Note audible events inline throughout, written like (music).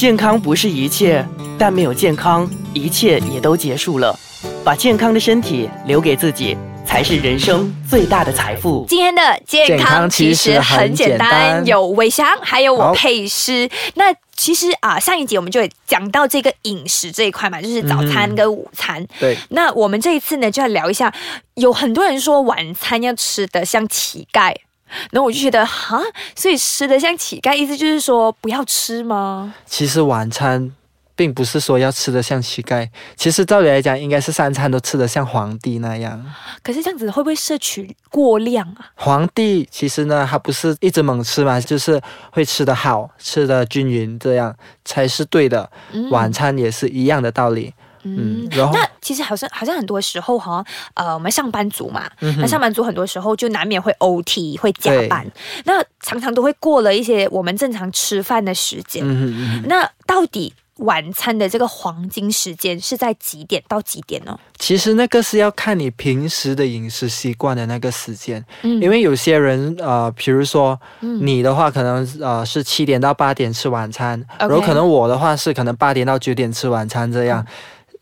健康不是一切，但没有健康，一切也都结束了。把健康的身体留给自己，才是人生最大的财富。今天的健健康康其其实实很很简简单，有伟翔，还有我好佩诗。那其实啊，上一集我们就有讲到这个饮食这一块嘛，就是早餐跟午餐。对，那我们这一次呢，就要聊一下，有很多人说晚餐要吃的像乞丐。然后我就觉得，哈，所以吃的像乞丐，意思就是说不要吃吗？其实晚餐并不是说要吃的像乞丐，其实照理来讲，应该是三餐都吃的像皇帝那样。可是这样子会不会摄取过量啊？皇帝其实呢，他不是一直猛吃嘛，就是会吃的好，吃的均匀，这样才是对的。嗯晚餐也是一样的道理。嗯，然后那其实好像好像很多时候哈，呃，我们上班族嘛，嗯那上班族很多时候就难免会 OT，会加班，那常常都会过了一些我们正常吃饭的时间。嗯哼嗯哼，那到底晚餐的这个黄金时间是在几点到几点呢？其实那个是要看你平时的饮食习惯的那个时间，嗯。因为有些人呃，比如说嗯。你的话，可能呃是七点到八点吃晚餐后可能我的话是可能八点到九点吃晚餐这样。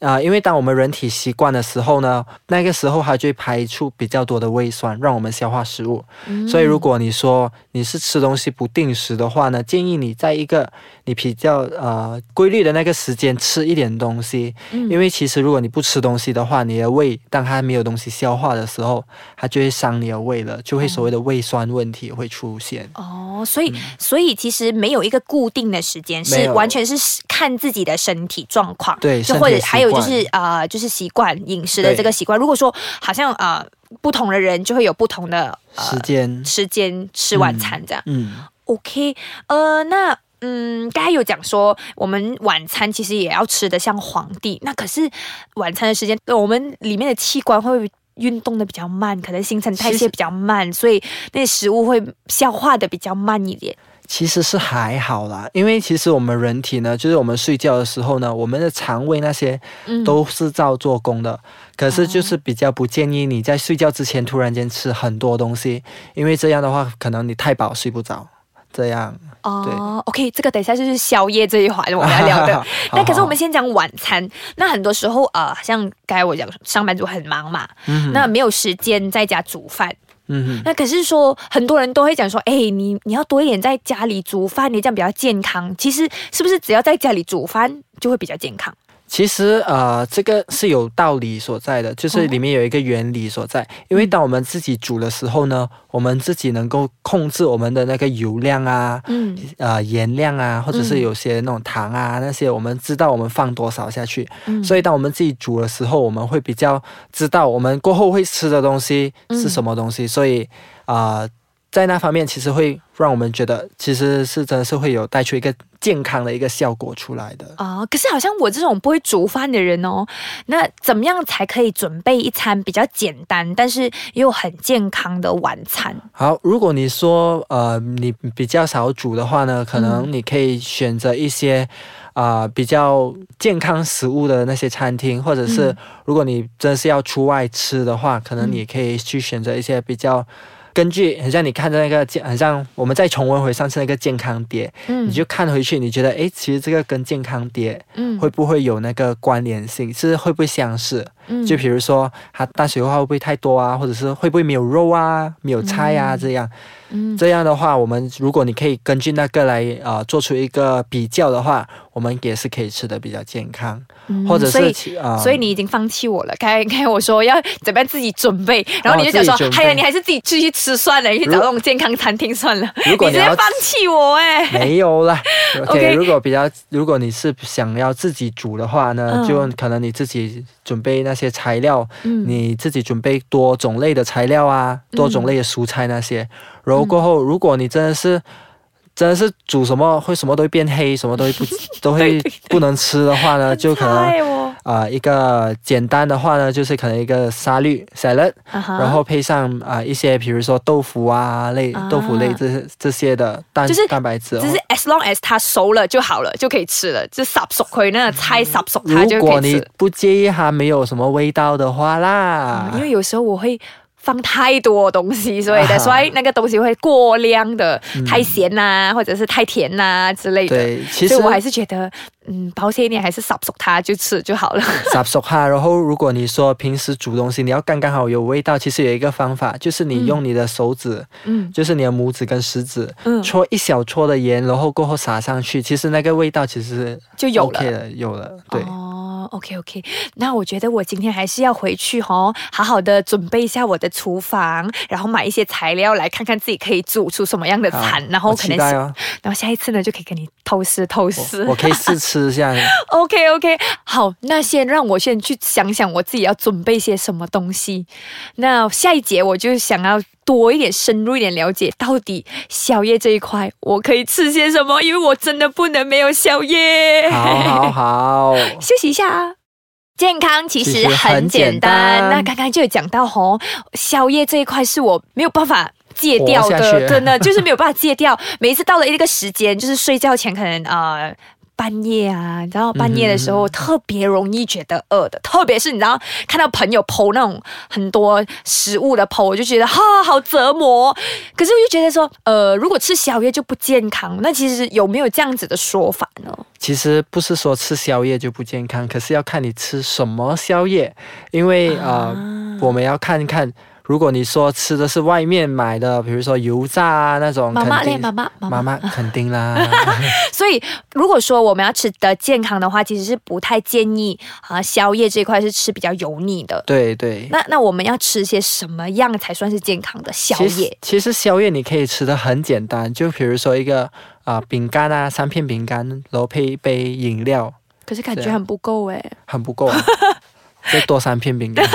啊、因为当我们人体习惯的时候呢，那个时候它就会排出比较多的胃酸，让我们消化食物。嗯所以，如果你说你是吃东西不定时的话呢，建议你在一个你比较呃规律的那个时间吃一点东西，嗯因为其实如果你不吃东西的话，你的胃当它没有东西消化的时候，它就会伤你的胃了，就会所谓的胃酸问题会出现。哦，所以、所以其实没有一个固定的时间，是完全是看自己的身体状况，对就或者还有就是惯呃，就是习惯饮食的这个习惯。如果说好像呃不同的人就会有不同的、呃、时间，时间吃晚餐这样。嗯，OK，呃，那嗯，刚才有讲说我们晚餐其实也要吃的像皇帝，那可是晚餐的时间，呃我们里面的器官会运动的比较慢，可能新陈代谢比较慢，所以那些食物会消化的比较慢一点。其实是还好啦，因为其实我们人体呢，就是我们睡觉的时候呢，我们的肠胃那些嗯都是照做工的。可是就是比较不建议你在睡觉之前突然间吃很多东西，因为这样的话，可能你太饱睡不着。这样，哦，OK，这个等一下就是宵夜这一环我们要聊的。(laughs) 好那可是我们先讲晚餐。那很多时候呃，像刚才我讲，上班族很忙嘛，嗯那没有时间在家煮饭。嗯，那可是说，很多人都会讲说，哎，你你要多一点在家里煮饭，你这样比较健康。其实是不是只要在家里煮饭就会比较健康？其实呃，这个是有道理所在的，就是里面有一个原理所在。因为当我们自己煮的时候呢，我们自己能够控制我们的那个油量啊，嗯呃盐量啊，或者是嗯有些那种糖啊、那些，我们知道我们放多少下去。嗯所以当我们自己煮的时候，我们会比较知道我们过后会吃的东西是什么东西。所以啊、呃在那方面其实会让我们觉得，其实是真的是会有带出一个健康的一个效果出来的。啊、可是好像我这种不会煮饭的人哦，那怎么样才可以准备一餐比较简单，但是又很健康的晚餐？好，如果你说呃你比较少煮的话呢，可能你可以选择一些啊、呃比较健康食物的那些餐厅，或者是嗯如果你真是要出外吃的话，可能嗯你可以去选择一些比较。根据很像你看的那个健，很像我们再重温回上次那个健康碟，嗯你就看回去，你觉得诶，其实这个跟健康碟嗯会不会有那个关联性？是会不会相似？嗯就比如说它碳水化会不会太多啊，或者是会不会没有肉啊、没有菜啊、嗯这样。嗯这样的话，我们如果你可以根据那个来呃做出一个比较的话，我们也是可以吃的比较健康，嗯或者是其啊，所以你已经放弃我了。该该我说要怎么样自己准备，然后你就想说哦自己准，备哎呀，你还是自己出去吃算了，你去找那种健康餐厅算了。如果你直接放弃我哎、没有啦。OK 如果比较，如果你是想要自己煮的话呢，嗯。就可能你自己准备那些材料，嗯。你自己准备多种类的材料啊，多种类的蔬菜那些，然后过嗯。后，如果你真的是。真的是煮什么会什么都会变黑，什么都会不 (laughs) 都会不能吃的话呢，就可能啊、一个简单的话呢，就是可能一个沙律 salad，、然后配上啊、一些比如说豆腐啊类、啊。豆腐类这些这些的蛋就是蛋白质、哦。只是 as long as 它熟了就好了，就可以吃了，就烚熟亏那个菜烚熟它如果你就可以吃。不介意它没有什么味道的话啦，啊因为有时候我会放太多东西，所以的，啊所以那个东西会过量的，太咸呐、或者是太甜呐、之类的。对，其实我还是觉得，嗯，保险一点，还是少熟它就吃就好了。(laughs) 少熟它，然后如果你说平时煮东西你要刚刚好有味道，其实有一个方法，就是你用你的手指，嗯就是你的拇指跟食指，嗯，戳一小撮的盐，然后过后撒上去，其实那个味道其实就有了。有了，对。哦，OK OK，那我觉得我今天还是要回去哦，好好的准备一下我的厨房，然后买一些材料来看看自己可以煮出什么样的好餐，然后可能然后下一次呢就可以跟你偷师偷师。我我可以试吃一下。(laughs) OK OK，好，那先让我先去想想我自己要准备些什么东西。那下一节我就想要多一点深入一点了解，到底宵夜这一块我可以吃些什么，因为我真的不能没有宵夜。好好好，(laughs) 休息一下啊。健康其实很很简简单，那刚刚就有讲到吼，宵夜这一块是我没有办法戒掉的，真的就是没有办法戒掉。每一次到了一个时间，就是睡觉前可能呃。半夜啊，你知道半夜的时候、嗯特别容易觉得饿的，特别是你知道看到朋友剖那种很多食物的剖，我就觉得哈好折磨。可是我就觉得说，呃，如果吃宵夜就不健康，那其实有没有这样子的说法呢？其实不是说吃宵夜就不健康，可是要看你吃什么宵夜，因为啊呃，我们要看看，如果你说吃的是外面买的，比如说油炸啊那种，妈妈嘞，肯定妈妈，妈妈妈 (laughs) 肯定啦，(laughs) 所以，如果说我们要吃的健康的话，其实是不太建议啊、宵夜这一块是吃比较油腻的。对对。那那我们要吃些什么样才算是健康的宵其实夜？其实宵夜你可以吃的很简单，就比如说一个啊、饼干啊，三片饼干，然后配一杯饮料，可是感觉很不够哎。很不够、啊，(laughs) 再多三片饼干。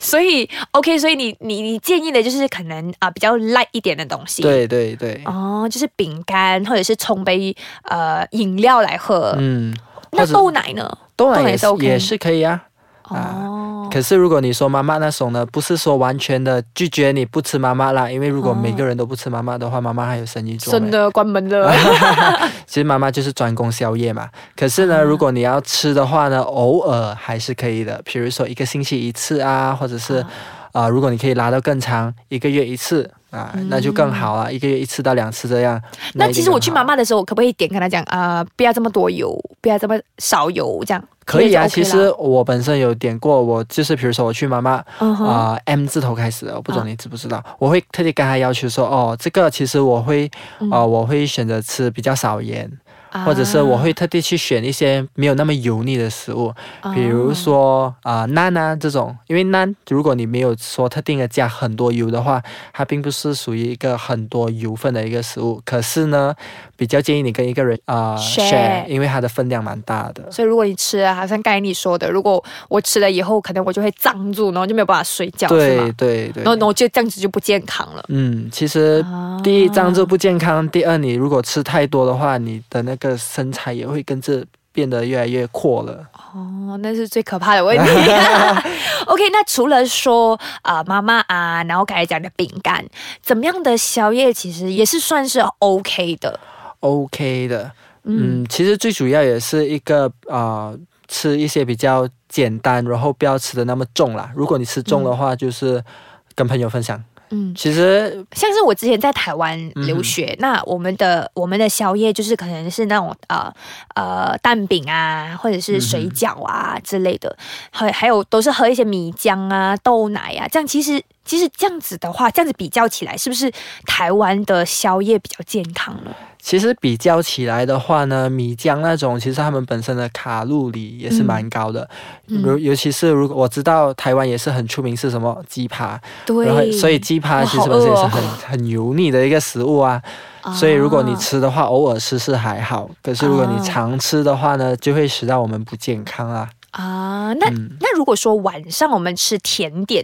所以，OK，所以你你你建议的就是可能啊、比较 light 一点的东西。。对对对，哦，就是饼干或者是冲杯呃饮料来喝。嗯，那豆奶呢？豆奶也是 OK 也是可以啊。哦，可是如果你说妈妈那种呢，不是说完全的拒绝你不吃妈妈啦，因为如果哦每个人都不吃妈妈的话，妈妈还有生意做。真，的关门了。(laughs) 其实妈妈就是专攻宵夜嘛。可是呢，啊如果你要吃的话呢，偶尔还是可以的，比如说一个星期一次啊，或者是啊、如果你可以拉到更长，一个月一次啊，那就更好了，一个月一次到两次这样。嗯那其实我去妈妈的时候，我可不可以点跟她讲啊、不要这么多油，不要这么少油，这样可以啊，其实我本身有点过，我就是比如说我去妈妈啊、M 字头开始的，我不懂啊。你知不知道？我会特地跟他要求说，哦，这个其实我会嗯。啊、我会选择吃比较少盐，啊或者是我会特地去选一些没有那么油腻的食物，啊比如说啊、蛋啊这种，因为蛋如果你没有说特定的加很多油的话，它并不是属于一个很多油分的一个食物。可是呢，比较建议你跟一个人啊、Share 因为它的分量蛮大的。所以如果你吃了，好像刚才你说的，如果我吃了以后，可能我就会胀住，然后就没有办法睡觉，对？对对然后，然后就这样子就不健康了。嗯，其实啊第一，这样就不健康；第二，你如果吃太多的话，你的那个身材也会跟着变得越来越阔了。哦，那是最可怕的问题。(laughs) OK，那除了说啊、妈妈啊，然后刚才讲的饼干，怎么样的宵夜其实也是算是 OK 的。OK 的，嗯嗯，其实最主要也是一个啊、呃吃一些比较简单，然后不要吃的那么重啦。如果你吃重的话，就是跟朋友分享。嗯，其实像是我之前在台湾嗯留学，那我们的我们的宵夜就是可能是那种呃呃蛋饼啊，或者是水饺啊之类的，还还有都是喝一些米浆啊、豆奶啊，这样其实其实这样子的话，这样子比较起来，是不是台湾的宵夜比较健康呢？其实比较起来的话呢，米浆那种其实他们本身的卡路里也是蛮高的，嗯如、尤其是如果我知道台湾也是很出名是什么鸡扒，然后对，所以鸡扒其实本身也是很、很油腻的一个食物啊。所以如果你吃的话，偶尔吃是还好，可是如果啊你常吃的话呢，就会使到我们不健康啊。啊，那、嗯那如果说晚上我们吃甜点、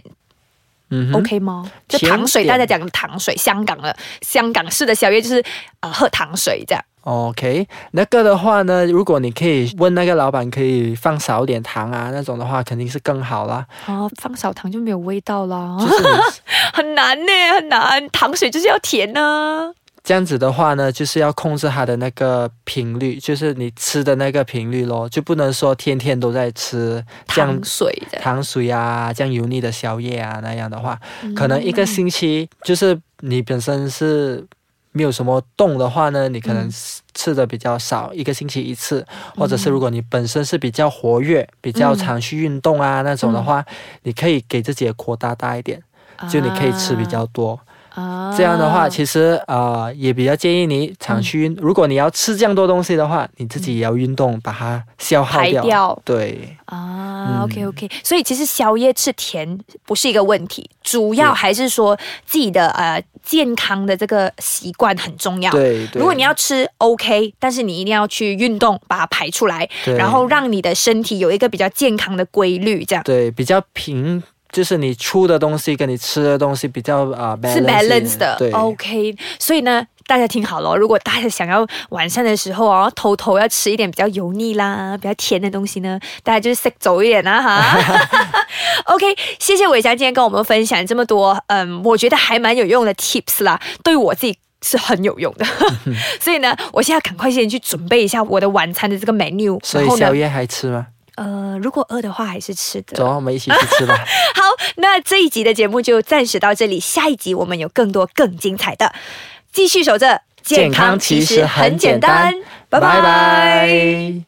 嗯 OK 吗？就糖水，大家讲的糖水，香港的香港式的宵夜就是呃喝糖水这样。OK，那个的话呢，如果你可以问那个老板可以放少点糖啊，那种的话肯定是更好啦。哦，放少糖就没有味道啦，就是 (laughs) 很难呢，很难。糖水就是要甜呢、这样子的话呢，就是要控制它的那个频率，就是你吃的那个频率咯，就不能说天天都在吃糖水的，糖水啊，这样油腻的宵夜啊，那样的话，嗯可能一个星期就是你本身是没有什么动的话呢，你可能嗯。吃的比较少，一个星期一次，或者是如果你本身是比较活跃、比较常去运动啊、那种的话，你可以给自己的扩大大一点，就你可以吃比较多。啊这样的话，其实呃也比较建议你常去运。如果你要吃这样多东西的话，你自己也要运动，把它消耗掉。对，啊、嗯 o k OK，所以其实宵夜吃甜不是一个问题，主要还是说自己的呃健康的这个习惯很重要。对对。如果你要吃 OK，但是你一定要去运动，把它排出来，然后让你的身体有一个比较健康的规律，这样对比较平，就是你出的东西跟你吃的东西比较啊、呃、是 balance 的。对 OK，所以呢。大家听好了，如果大家想要晚上的时候哦，偷偷要吃一点比较油腻啦、比较甜的东西呢，大家就是 s 走一点啊哈。(laughs) (laughs) OK，谢谢伟翔今天跟我们分享这么多，嗯，我觉得还蛮有用的 tips 啦，对我自己。是很有用的，(laughs) 所以呢，我现在赶快先去准备一下我的晚餐的这个 menu，所以宵，夜还吃吗？呃，如果饿的话还是吃的。走，我们一起去吃吧。(laughs) 好，那这一集的节目就暂时到这里，下一集我们有更多更精彩的，继续守着健康其实很简单。拜。拜拜